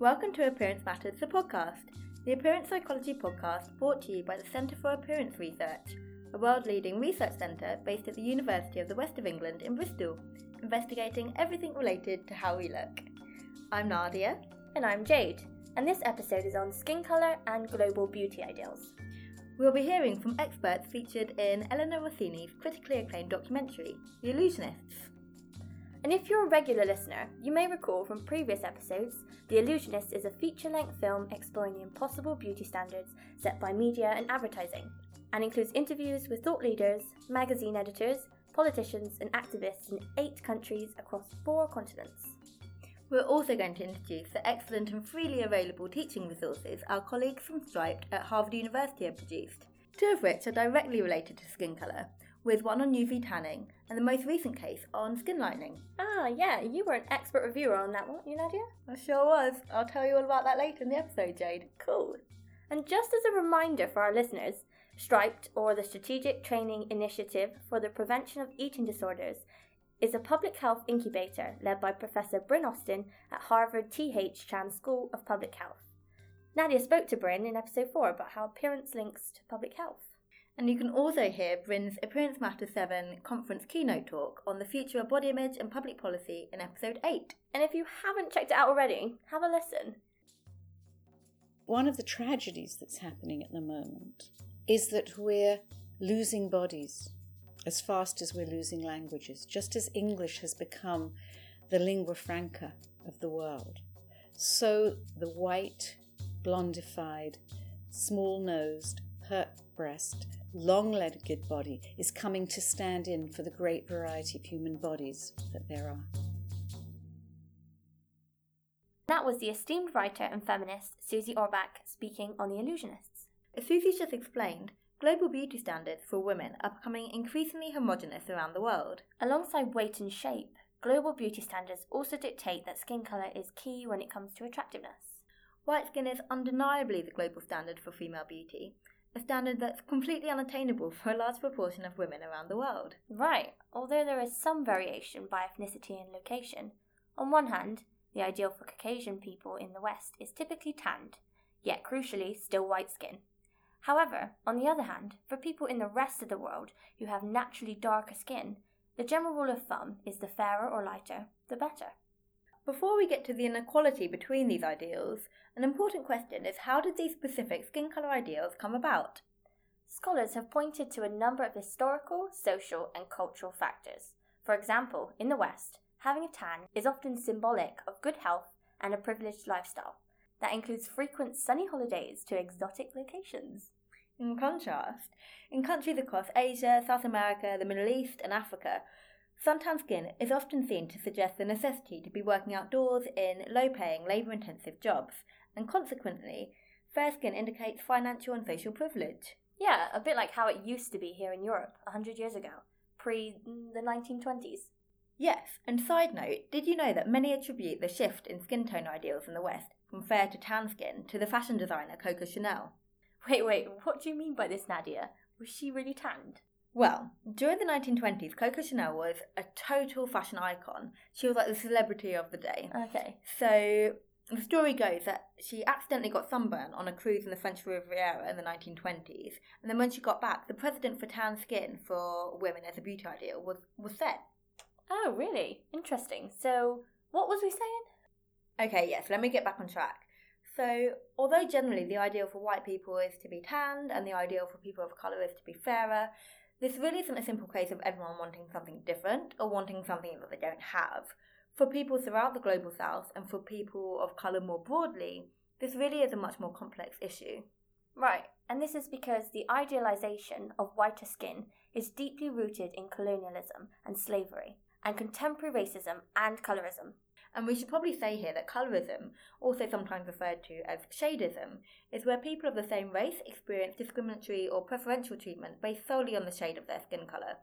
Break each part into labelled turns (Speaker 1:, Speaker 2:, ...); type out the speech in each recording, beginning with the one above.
Speaker 1: Welcome to Appearance Matters, the podcast, the appearance psychology podcast brought to you by the Centre for Appearance Research, a world leading research centre based at the University of the West of England in Bristol, investigating everything related to how we look. I'm Nadia.
Speaker 2: And I'm Jade, and this episode is on skin colour and global beauty ideals.
Speaker 1: We'll be hearing from experts featured in Eleanor Rossini's critically acclaimed documentary, The Illusionists.
Speaker 2: And if you're a regular listener, you may recall from previous episodes, The Illusionist is a feature length film exploring the impossible beauty standards set by media and advertising, and includes interviews with thought leaders, magazine editors, politicians, and activists in eight countries across four continents.
Speaker 1: We're also going to introduce the excellent and freely available teaching resources our colleagues from Striped at Harvard University have produced, two of which are directly related to skin colour, with one on UV tanning and the most recent case on skin lightening.
Speaker 2: Ah, yeah, you were an expert reviewer on that, weren't you, Nadia?
Speaker 1: I sure was. I'll tell you all about that later in the episode, Jade.
Speaker 2: Cool. And just as a reminder for our listeners, Striped, or the Strategic Training Initiative for the Prevention of Eating Disorders, is a public health incubator led by Professor Bryn Austin at Harvard T.H. Chan School of Public Health. Nadia spoke to Bryn in episode 4 about how appearance links to public health.
Speaker 1: And you can also hear Bryn's Appearance Matter 7 conference keynote talk on the future of body image and public policy in episode 8.
Speaker 2: And if you haven't checked it out already, have a listen.
Speaker 3: One of the tragedies that's happening at the moment is that we're losing bodies as fast as we're losing languages, just as English has become the lingua franca of the world. So the white, blondified, small nosed, pert breast, long legged body is coming to stand in for the great variety of human bodies that there are.
Speaker 2: That was the esteemed writer and feminist Susie Orbach speaking on The Illusionists.
Speaker 1: As Susie just explained, global beauty standards for women are becoming increasingly homogenous around the world.
Speaker 2: Alongside weight and shape, global beauty standards also dictate that skin colour is key when it comes to attractiveness.
Speaker 1: White skin is undeniably the global standard for female beauty, a standard that's completely unattainable for a large proportion of women around the world.
Speaker 2: Right, although there is some variation by ethnicity and location. On one hand, the ideal for Caucasian people in the West is typically tanned, yet crucially still white skin. However, on the other hand, for people in the rest of the world who have naturally darker skin, the general rule of thumb is the fairer or lighter, the better.
Speaker 1: Before we get to the inequality between these ideals, an important question is how did these specific skin colour ideals come about?
Speaker 2: Scholars have pointed to a number of historical, social, and cultural factors. For example, in the West, having a tan is often symbolic of good health and a privileged lifestyle. That includes frequent sunny holidays to exotic locations.
Speaker 1: In contrast, in countries across Asia, South America, the Middle East, and Africa, Suntan skin is often seen to suggest the necessity to be working outdoors in low paying, labour intensive jobs, and consequently, fair skin indicates financial and social privilege.
Speaker 2: Yeah, a bit like how it used to be here in Europe a hundred years ago, pre the 1920s.
Speaker 1: Yes, and side note, did you know that many attribute the shift in skin tone ideals in the West from fair to tan skin to the fashion designer Coco Chanel?
Speaker 2: Wait, wait, what do you mean by this, Nadia? Was she really tanned?
Speaker 1: Well, during the 1920s, Coco Chanel was a total fashion icon. She was like the celebrity of the day.
Speaker 2: Okay.
Speaker 1: So the story goes that she accidentally got sunburn on a cruise in the French Riviera in the 1920s, and then when she got back, the precedent for tan skin for women as a beauty ideal was, was set.
Speaker 2: Oh, really? Interesting. So, what was we saying?
Speaker 1: Okay, yes, let me get back on track. So, although generally the ideal for white people is to be tanned and the ideal for people of colour is to be fairer, this really isn't a simple case of everyone wanting something different or wanting something that they don't have. For people throughout the global south and for people of colour more broadly, this really is a much more complex issue.
Speaker 2: Right, and this is because the idealization of whiter skin is deeply rooted in colonialism and slavery, and contemporary racism and colorism.
Speaker 1: And we should probably say here that colorism, also sometimes referred to as shadeism, is where people of the same race experience discriminatory or preferential treatment based solely on the shade of their skin colour.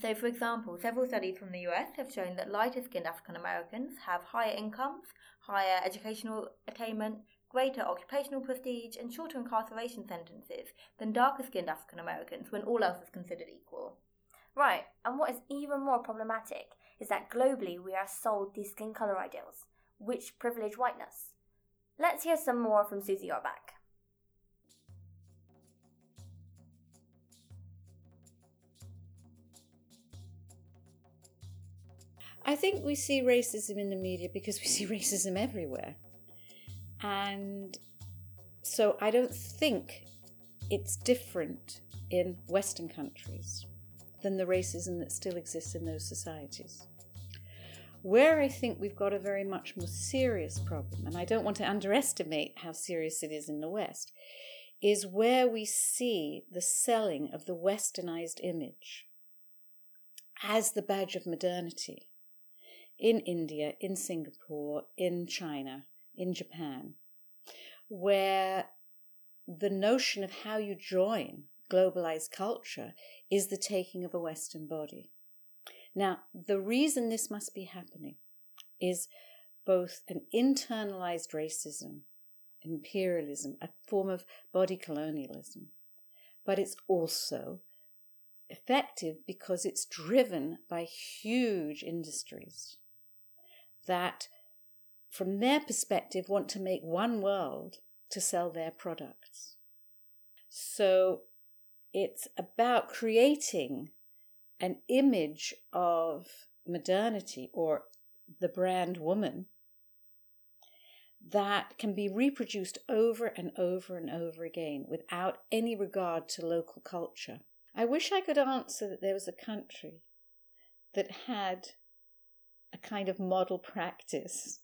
Speaker 1: So, for example, several studies from the US have shown that lighter skinned African Americans have higher incomes, higher educational attainment, greater occupational prestige, and shorter incarceration sentences than darker skinned African Americans when all else is considered equal.
Speaker 2: Right, and what is even more problematic is that globally we are sold these skin colour ideals, which privilege whiteness. Let's hear some more from Susie Orbach.
Speaker 3: I think we see racism in the media because we see racism everywhere. And so I don't think it's different in Western countries than the racism that still exists in those societies. Where I think we've got a very much more serious problem, and I don't want to underestimate how serious it is in the West, is where we see the selling of the westernized image as the badge of modernity in India, in Singapore, in China, in Japan, where the notion of how you join globalized culture is the taking of a Western body. Now, the reason this must be happening is both an internalized racism, imperialism, a form of body colonialism, but it's also effective because it's driven by huge industries that, from their perspective, want to make one world to sell their products. So it's about creating an image of modernity or the brand woman that can be reproduced over and over and over again without any regard to local culture. I wish I could answer that there was a country that had a kind of model practice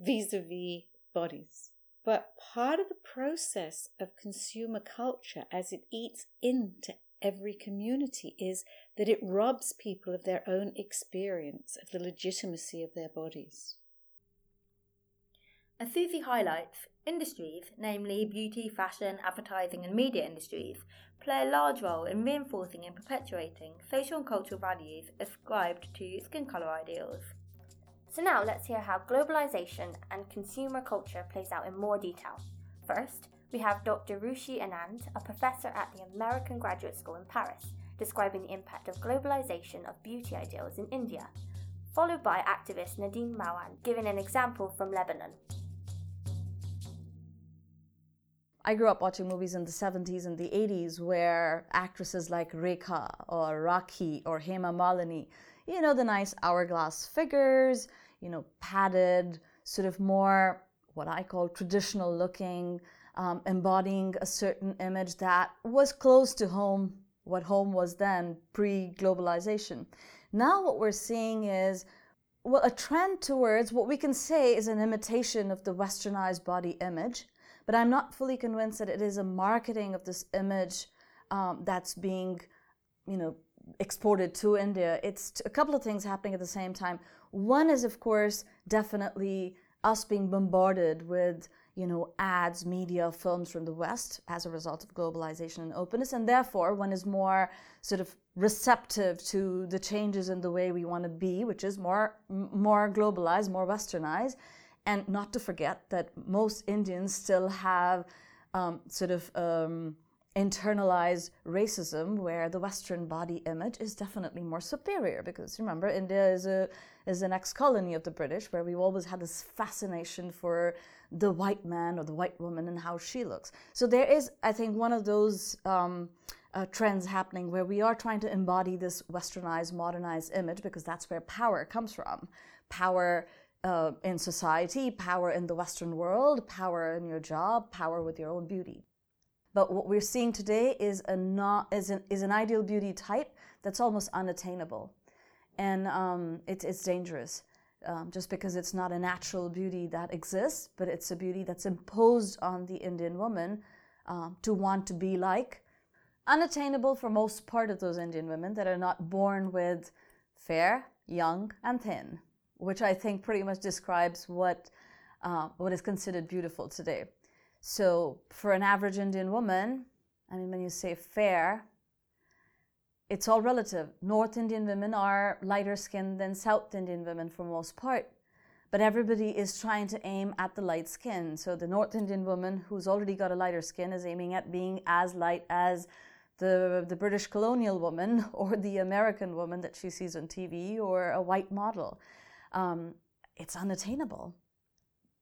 Speaker 3: vis a vis bodies. But part of the process of consumer culture as it eats into every community is that it robs people of their own experience of the legitimacy of their bodies.
Speaker 1: As Susie highlights, industries, namely beauty, fashion, advertising, and media industries, play a large role in reinforcing and perpetuating social and cultural values ascribed to skin colour ideals.
Speaker 2: So now let's hear how globalization and consumer culture plays out in more detail. First, we have Dr. Ruchi Anand, a professor at the American Graduate School in Paris, describing the impact of globalization of beauty ideals in India, followed by activist Nadine Mawad giving an example from Lebanon.
Speaker 4: I grew up watching movies in the 70s and the 80s where actresses like Rekha or Rakhi or Hema Malini, you know, the nice hourglass figures, you know, padded, sort of more what I call traditional looking, um, embodying a certain image that was close to home, what home was then pre globalization. Now, what we're seeing is well, a trend towards what we can say is an imitation of the westernized body image, but I'm not fully convinced that it is a marketing of this image um, that's being, you know, exported to India. It's a couple of things happening at the same time. One is, of course, definitely us being bombarded with you know ads media films from the west as a result of globalization and openness. And therefore one is more sort of receptive to the changes in the way we want to be which is more more globalized more westernized. And not to forget that most indians still have um, sort of um, internalized racism where the western body image is definitely more superior because remember india is a is an ex-colony of the british where we've always had this fascination for the white man or the white woman and how she looks. So there is i think one of those um, uh, trends happening where we are trying to embody this westernized modernized image because that's where power comes from. Power uh, in society power in the western world power in your job power with your own beauty but what we're seeing today is a not is an, is an ideal beauty type that's almost unattainable, and um, it's it's dangerous. Um, just because it's not a natural beauty that exists, but it's a beauty that's imposed on the Indian woman um, to want to be like. Unattainable for most part of those Indian women that are not born with fair, young, and thin, which I think pretty much describes what uh, what is considered beautiful today. So, for an average Indian woman, I mean, when you say fair, it's all relative. North Indian women are lighter skinned than South Indian women for most part. But everybody is trying to aim at the light skin. So the North Indian woman who's already got a lighter skin is aiming at being as light as the, the British colonial woman or the American woman that she sees on TV or a white model. Um, it's unattainable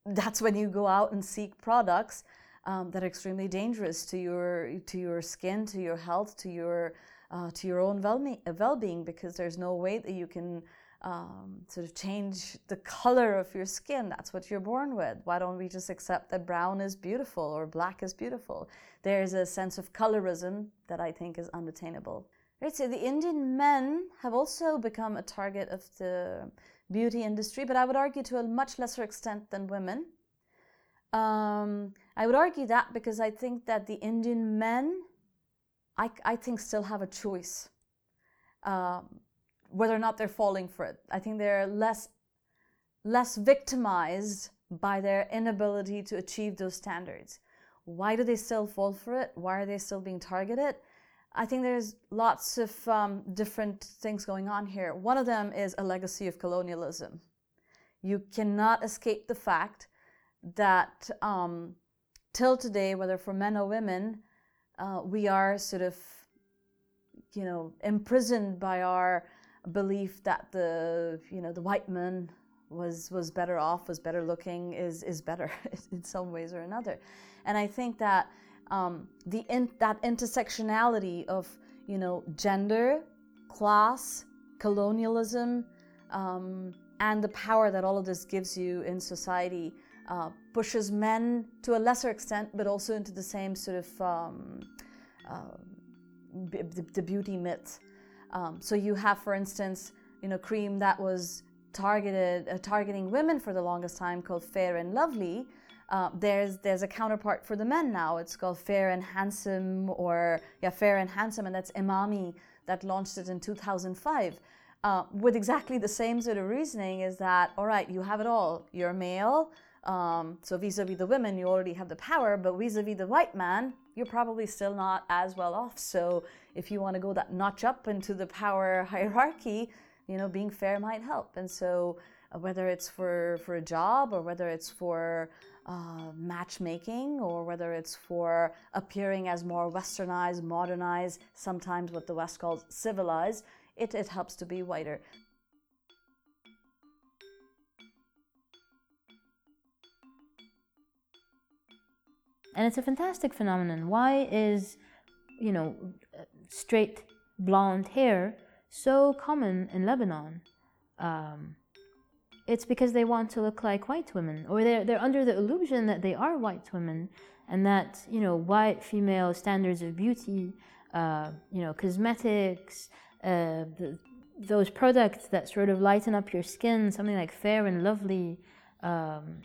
Speaker 4: that's when you go out and seek products um, that are extremely dangerous to your to your skin, to your health, to your uh, to your own well being, because there's no way that you can um, sort of change the color of your skin. That's what you're born with. Why don't we just accept that brown is beautiful or black is beautiful? There's a sense of colorism that I think is unattainable. Right, so the Indian men have also become a target of the beauty industry, but I would argue to a much lesser extent than women. Um, I would argue that because I think that the Indian men, I, I think, still have a choice. Um, whether or not they're falling for it. I think they're less less victimized by their inability to achieve those standards. Why do they still fall for it? Why are they still being targeted? I think there's lots of um, different things going on here. One of them is a legacy of colonialism. You cannot escape the fact that um, till today, whether for men or women, uh, we are sort of, you know, imprisoned by our belief that the you know the white man was was better off, was better looking, is is better in some ways or another, and I think that um, the in, that intersectionality of you know gender, class, colonialism, um, and the power that all of this gives you in society uh, pushes men to a lesser extent, but also into the same sort of um, uh, b- the beauty myth um, so you have, for instance, you know, cream that was targeted uh, targeting women for the longest time called Fair and Lovely. Uh, there's there's a counterpart for the men now. It's called Fair and Handsome, or yeah, Fair and Handsome, and that's Emami that launched it in 2005. Uh, with exactly the same sort of reasoning is that all right, you have it all. You're male, um, so vis-a-vis the women, you already have the power, but vis-a-vis the white man, you're probably still not as well off. So if you want to go that notch up into the power hierarchy, you know, being fair might help. And so uh, whether it's for for a job or whether it's for uh, matchmaking or whether it's for appearing as more westernized, modernized, sometimes what the West calls civilized, it, it helps to be whiter.
Speaker 5: And it's a fantastic phenomenon. Why is, you know, straight blonde hair so common in Lebanon? Um, it's because they want to look like white women, or they're, they're under the illusion that they are white women, and that, you know, white female standards of beauty, uh, you know, cosmetics, uh, the, those products that sort of lighten up your skin, something like Fair and Lovely, um,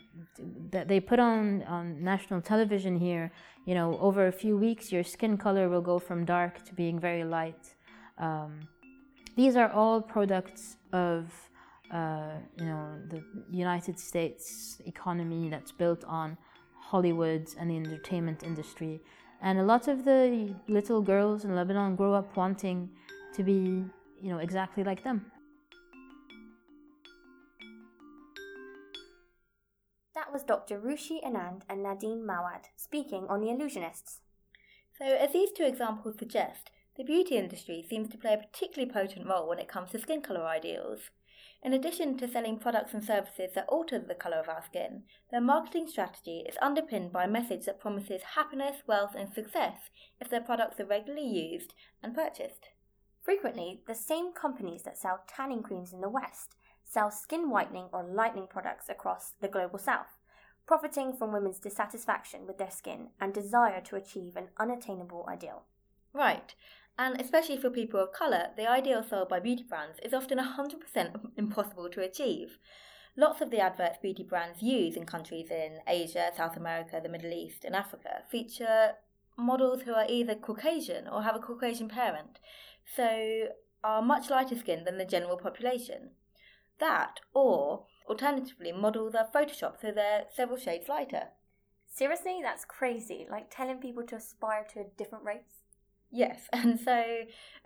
Speaker 5: that they put on on national television here. You know, over a few weeks, your skin color will go from dark to being very light. Um, these are all products of uh, you know the United States economy that's built on Hollywood and the entertainment industry, and a lot of the little girls in Lebanon grow up wanting to be you know exactly like them.
Speaker 2: That was Dr. Ruchi Anand and Nadine Mawad speaking on The Illusionists.
Speaker 1: So, as these two examples suggest, the beauty industry seems to play a particularly potent role when it comes to skin colour ideals. In addition to selling products and services that alter the colour of our skin, their marketing strategy is underpinned by a message that promises happiness, wealth, and success if their products are regularly used and purchased.
Speaker 2: Frequently, the same companies that sell tanning creams in the West sell skin whitening or lightening products across the global south, profiting from women's dissatisfaction with their skin and desire to achieve an unattainable ideal.
Speaker 1: Right, and especially for people of colour, the ideal sold by beauty brands is often 100% impossible to achieve. Lots of the adverts beauty brands use in countries in Asia, South America, the Middle East, and Africa feature models who are either Caucasian or have a Caucasian parent, so are much lighter skinned than the general population that, or alternatively, models are photoshopped so they're several shades lighter.
Speaker 2: Seriously, that's crazy. Like telling people to aspire to a different race.
Speaker 1: Yes, and so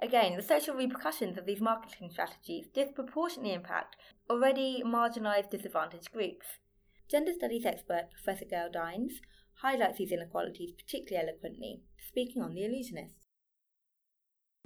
Speaker 1: again, the social repercussions of these marketing strategies disproportionately impact already marginalised disadvantaged groups. Gender studies expert Professor Gail Dines highlights these inequalities particularly eloquently, speaking on The Illusionists.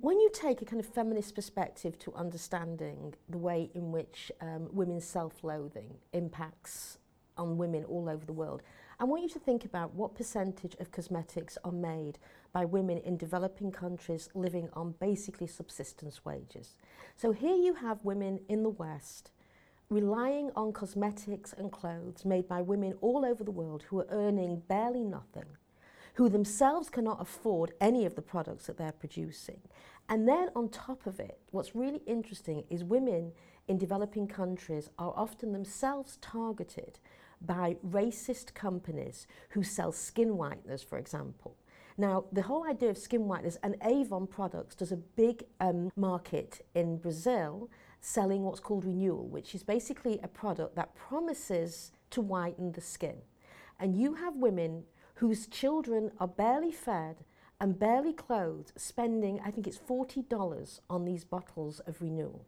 Speaker 6: When you take a kind of feminist perspective to understanding the way in which um, women's self-loathing impacts on women all over the world. I want you to think about what percentage of cosmetics are made by women in developing countries living on basically subsistence wages. So here you have women in the West relying on cosmetics and clothes made by women all over the world who are earning barely nothing, who themselves cannot afford any of the products that they're producing. And then on top of it, what's really interesting is women in developing countries are often themselves targeted by racist companies who sell skin whiteners, for example. Now, the whole idea of skin whiteners and Avon products does a big um, market in Brazil selling what's called renewal, which is basically a product that promises to whiten the skin. And you have women whose children are barely fed and barely clothed, spending, I think it's $40 on these bottles of renewal.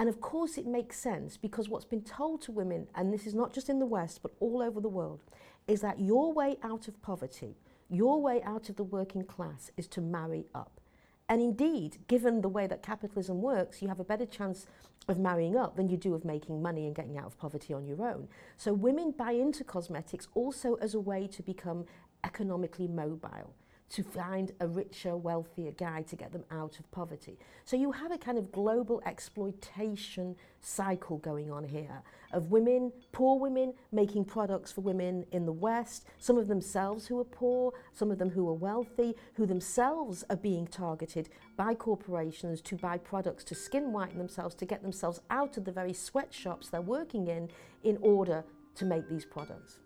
Speaker 6: And of course, it makes sense because what's been told to women, and this is not just in the West, but all over the world, is that your way out of poverty, your way out of the working class, is to marry up. And indeed, given the way that capitalism works, you have a better chance of marrying up than you do of making money and getting out of poverty on your own. So women buy into cosmetics also as a way to become economically mobile to find a richer, wealthier guy to get them out of poverty. So you have a kind of global exploitation cycle going on here of women, poor women, making products for women in the West, some of themselves who are poor, some of them who are wealthy, who themselves are being targeted by corporations to buy products to skin whiten themselves, to get themselves out of the very sweatshops they're working in in order to make these products.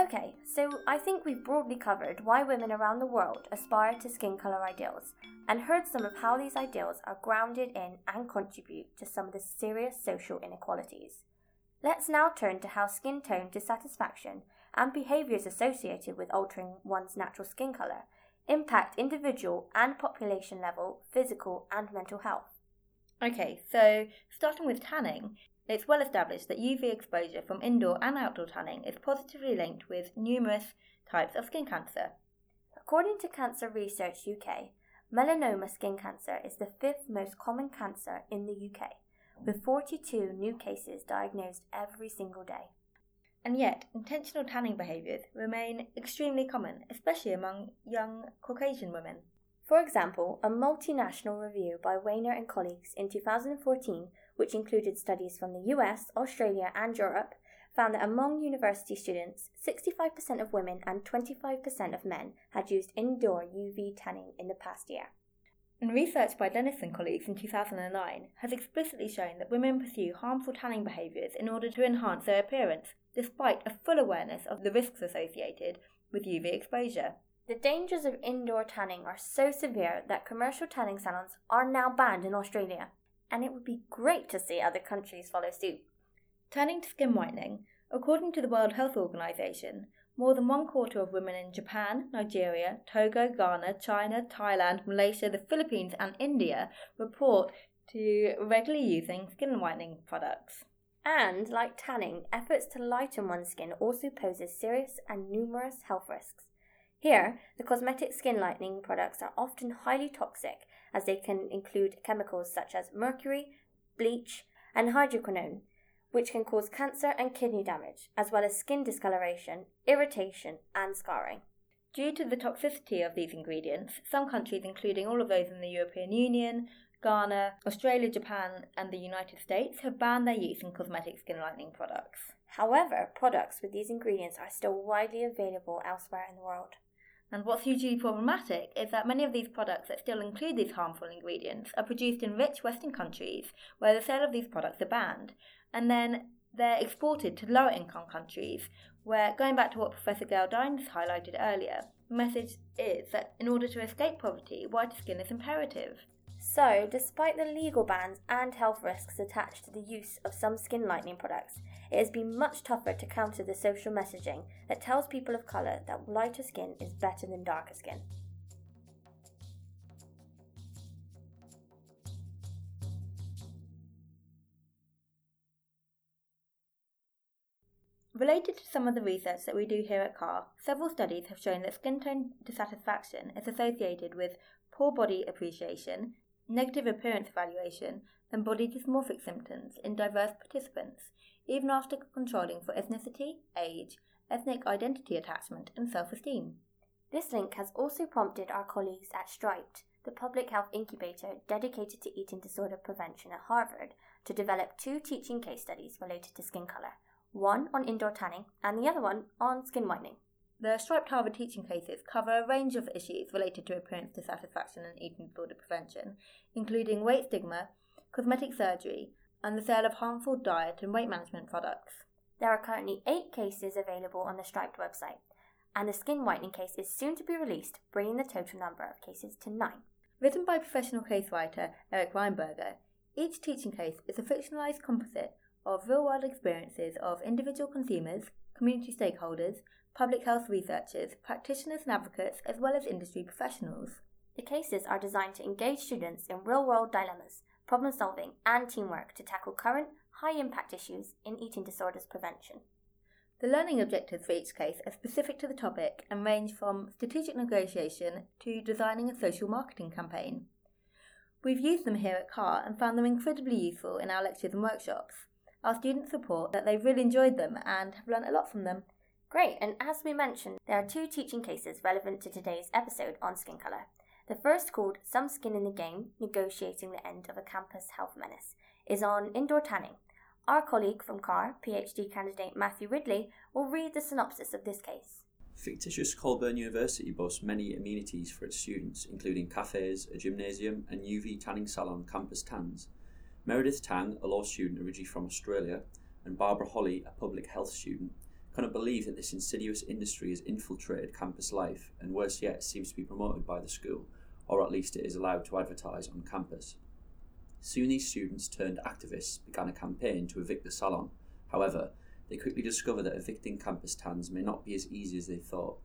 Speaker 2: Okay, so I think we've broadly covered why women around the world aspire to skin colour ideals and heard some of how these ideals are grounded in and contribute to some of the serious social inequalities. Let's now turn to how skin tone dissatisfaction and behaviours associated with altering one's natural skin colour impact individual and population level physical and mental health.
Speaker 1: Okay, so starting with tanning, it's well established that UV exposure from indoor and outdoor tanning is positively linked with numerous types of skin cancer.
Speaker 2: According to Cancer Research UK, melanoma skin cancer is the fifth most common cancer in the UK, with 42 new cases diagnosed every single day.
Speaker 1: And yet, intentional tanning behaviours remain extremely common, especially among young Caucasian women.
Speaker 2: For example, a multinational review by Wehner and colleagues in 2014 which included studies from the US, Australia, and Europe, found that among university students, 65% of women and 25% of men had used indoor UV tanning in the past year.
Speaker 1: And research by Dennis and colleagues in 2009 has explicitly shown that women pursue harmful tanning behaviours in order to enhance their appearance, despite a full awareness of the risks associated with UV exposure.
Speaker 2: The dangers of indoor tanning are so severe that commercial tanning salons are now banned in Australia and it would be great to see other countries follow suit.
Speaker 1: Turning to skin whitening, according to the World Health Organization, more than one quarter of women in Japan, Nigeria, Togo, Ghana, China, Thailand, Malaysia, the Philippines, and India report to regularly using skin whitening products.
Speaker 2: And, like tanning, efforts to lighten one's skin also poses serious and numerous health risks. Here, the cosmetic skin lightening products are often highly toxic as they can include chemicals such as mercury, bleach, and hydroquinone, which can cause cancer and kidney damage, as well as skin discoloration, irritation, and scarring.
Speaker 1: Due to the toxicity of these ingredients, some countries, including all of those in the European Union, Ghana, Australia, Japan, and the United States, have banned their use in cosmetic skin lightening products.
Speaker 2: However, products with these ingredients are still widely available elsewhere in the world.
Speaker 1: And what's hugely problematic is that many of these products that still include these harmful ingredients are produced in rich Western countries where the sale of these products are banned, and then they're exported to lower income countries where, going back to what Professor Gail Dines highlighted earlier, the message is that in order to escape poverty, whiter skin is imperative.
Speaker 2: So, despite the legal bans and health risks attached to the use of some skin lightening products, it has been much tougher to counter the social messaging that tells people of colour that lighter skin is better than darker skin.
Speaker 1: Related to some of the research that we do here at CAR, several studies have shown that skin tone dissatisfaction is associated with poor body appreciation, negative appearance evaluation, and body dysmorphic symptoms in diverse participants, even after controlling for ethnicity, age, ethnic identity attachment, and self esteem.
Speaker 2: This link has also prompted our colleagues at Striped, the public health incubator dedicated to eating disorder prevention at Harvard, to develop two teaching case studies related to skin colour one on indoor tanning and the other one on skin whitening.
Speaker 1: The striped Harvard teaching cases cover a range of issues related to appearance dissatisfaction and eating disorder prevention, including weight stigma, cosmetic surgery, and the sale of harmful diet and weight management products.
Speaker 2: There are currently eight cases available on the Striped website, and the skin whitening case is soon to be released, bringing the total number of cases to nine.
Speaker 1: Written by professional case writer Eric Weinberger, each teaching case is a fictionalized composite of real world experiences of individual consumers, community stakeholders, public health researchers, practitioners and advocates, as well as industry professionals.
Speaker 2: The cases are designed to engage students in real world dilemmas, problem solving, and teamwork to tackle current, high impact issues in eating disorders prevention.
Speaker 1: The learning objectives for each case are specific to the topic and range from strategic negotiation to designing a social marketing campaign. We've used them here at CAR and found them incredibly useful in our lectures and workshops. Our students report that they've really enjoyed them and have learnt a lot from them.
Speaker 2: Great, and as we mentioned, there are two teaching cases relevant to today's episode on skin colour. The first, called Some Skin in the Game Negotiating the End of a Campus Health Menace, is on indoor tanning. Our colleague from CAR, PhD candidate Matthew Ridley, will read the synopsis of this case.
Speaker 7: Fictitious Colburn University boasts many amenities for its students, including cafes, a gymnasium, and UV tanning salon Campus Tans. Meredith Tang, a law student originally from Australia, and Barbara Holly, a public health student, cannot believe that this insidious industry has infiltrated campus life and worse yet seems to be promoted by the school, or at least it is allowed to advertise on campus. Soon these students turned activists began a campaign to evict the salon. However, they quickly discover that evicting campus tans may not be as easy as they thought.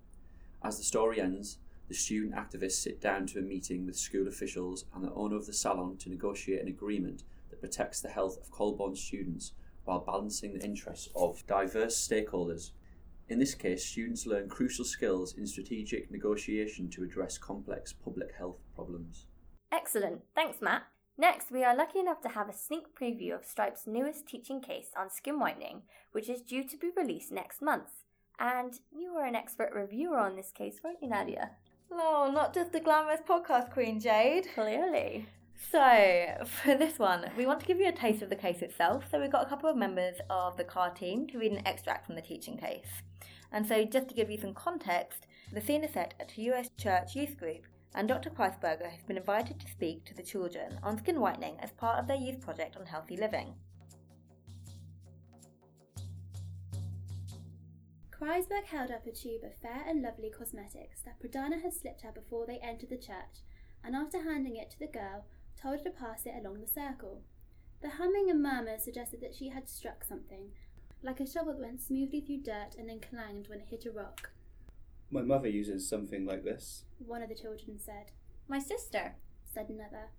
Speaker 7: As the story ends, the student activists sit down to a meeting with school officials and the owner of the salon to negotiate an agreement that protects the health of Colborne students while balancing the interests of diverse stakeholders. In this case, students learn crucial skills in strategic negotiation to address complex public health problems.
Speaker 2: Excellent, thanks, Matt. Next, we are lucky enough to have a sneak preview of Striped's newest teaching case on skin whitening, which is due to be released next month. And you were an expert reviewer on this case, weren't you, Nadia?
Speaker 1: Oh, not just the glamorous podcast queen, Jade.
Speaker 2: Clearly.
Speaker 1: So, for this one, we want to give you a taste of the case itself. So, we've got a couple of members of the CAR team to read an extract from the teaching case. And so, just to give you some context, the scene is set at a US church youth group, and Dr. Kreisberger has been invited to speak to the children on skin whitening as part of their youth project on healthy living.
Speaker 8: Kreisberg held up a tube of fair and lovely cosmetics that Pradana had slipped her before they entered the church, and after handing it to the girl, told her to pass it along the circle. The humming and murmur suggested that she had struck something, like a shovel that went smoothly through dirt and then clanged when it hit a rock.
Speaker 9: My mother uses something like this.
Speaker 8: One of the children said.
Speaker 10: My sister,
Speaker 8: said another.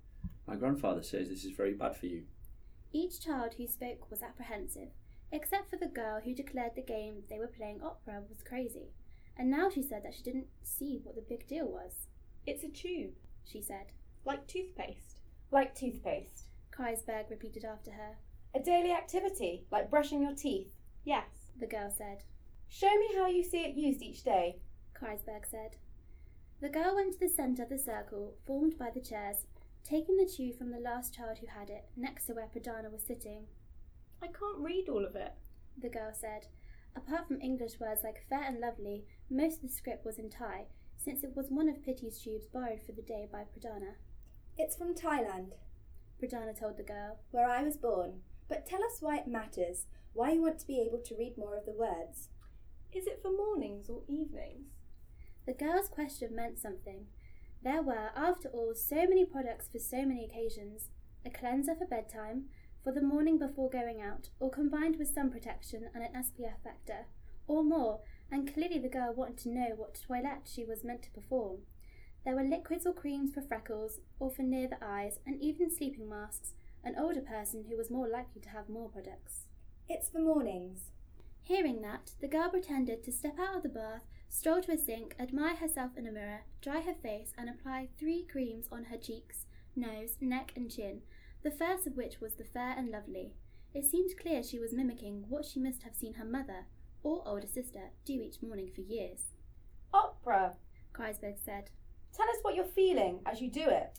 Speaker 7: My grandfather says this is very bad for you.
Speaker 8: Each child who spoke was apprehensive, except for the girl who declared the game they were playing opera was crazy. And now she said that she didn't see what the big deal was.
Speaker 10: It's a tube,
Speaker 8: she said.
Speaker 10: Like toothpaste.
Speaker 11: Like toothpaste.
Speaker 8: Kreisberg repeated after her.
Speaker 11: A daily activity, like brushing your teeth.
Speaker 8: Yes, the girl said.
Speaker 11: Show me how you see it used each day,
Speaker 8: Kreisberg said. The girl went to the centre of the circle, formed by the chairs, taking the tube from the last child who had it, next to where Pradana was sitting.
Speaker 10: I can't read all of it,
Speaker 8: the girl said. Apart from English words like fair and lovely, most of the script was in Thai, since it was one of Pity's tubes borrowed for the day by Pradana.
Speaker 12: It's from Thailand,
Speaker 8: Pradana told the girl,
Speaker 12: where I was born. But tell us why it matters, why you want to be able to read more of the words.
Speaker 10: Is it for mornings or evenings?
Speaker 8: The girl's question meant something. There were, after all, so many products for so many occasions a cleanser for bedtime, for the morning before going out, or combined with sun protection and an SPF factor, or more, and clearly the girl wanted to know what toilette she was meant to perform. There were liquids or creams for freckles, or for near the eyes, and even sleeping masks, an older person who was more likely to have more products.
Speaker 12: It's for mornings.
Speaker 8: Hearing that, the girl pretended to step out of the bath, stroll to a sink, admire herself in a mirror, dry her face, and apply three creams on her cheeks, nose, neck, and chin, the first of which was the fair and lovely. It seemed clear she was mimicking what she must have seen her mother, or older sister, do each morning for years.
Speaker 11: Opera!
Speaker 8: Kreisberg said.
Speaker 11: Tell us what you're feeling as you do it.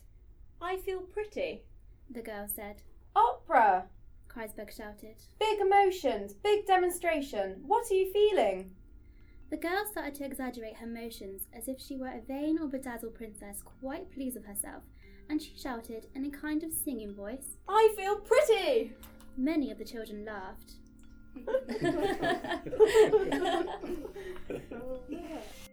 Speaker 10: I feel pretty.
Speaker 8: The girl said.
Speaker 11: Opera!
Speaker 8: Kreisberg shouted.
Speaker 11: Big emotions, big demonstration. What are you feeling?
Speaker 8: The girl started to exaggerate her motions as if she were a vain or bedazzled princess quite pleased with herself, and she shouted in a kind of singing voice,
Speaker 11: I feel pretty!
Speaker 8: Many of the children laughed.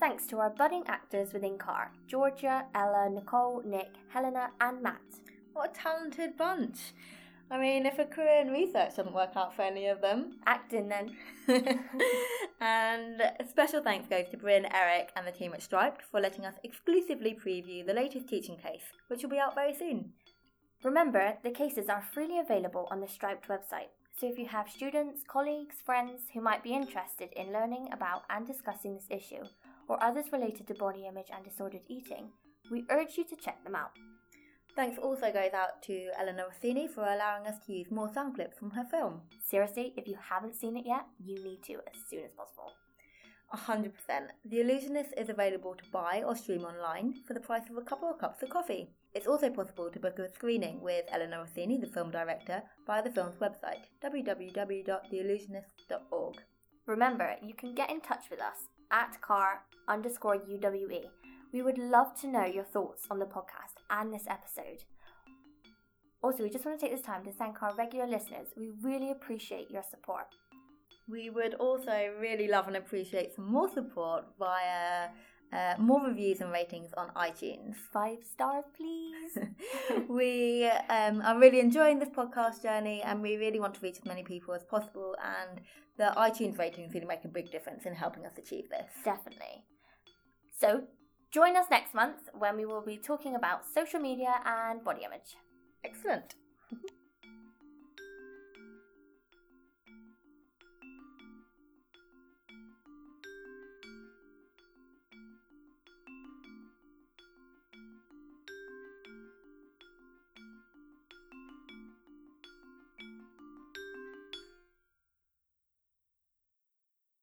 Speaker 2: Thanks to our budding actors within CAR Georgia, Ella, Nicole, Nick, Helena, and Matt.
Speaker 1: What a talented bunch. I mean, if a career in research doesn't work out for any of them.
Speaker 2: Acting then.
Speaker 1: and a special thanks goes to Bryn, Eric, and the team at Striped for letting us exclusively preview the latest teaching case, which will be out very soon.
Speaker 2: Remember, the cases are freely available on the Striped website, so if you have students, colleagues, friends who might be interested in learning about and discussing this issue, or others related to body image and disordered eating, we urge you to check them out.
Speaker 1: Thanks also goes out to Eleanor Rossini for allowing us to use more sound clips from her film.
Speaker 2: Seriously, if you haven't seen it yet, you need to as soon as possible.
Speaker 1: 100%. The Illusionist is available to buy or stream online for the price of a couple of cups of coffee. It's also possible to book a screening with Eleanor Rossini, the film director, via the film's website, www.theillusionist.org.
Speaker 2: Remember, you can get in touch with us at car underscore UWE. We would love to know your thoughts on the podcast and this episode. Also, we just want to take this time to thank our regular listeners. We really appreciate your support.
Speaker 1: We would also really love and appreciate some more support via uh, more reviews and ratings on iTunes.
Speaker 2: Five stars, please.
Speaker 1: we um, are really enjoying this podcast journey and we really want to reach as many people as possible. And the iTunes ratings really make a big difference in helping us achieve this.
Speaker 2: Definitely. So, join us next month when we will be talking about social media and body image.
Speaker 1: Excellent.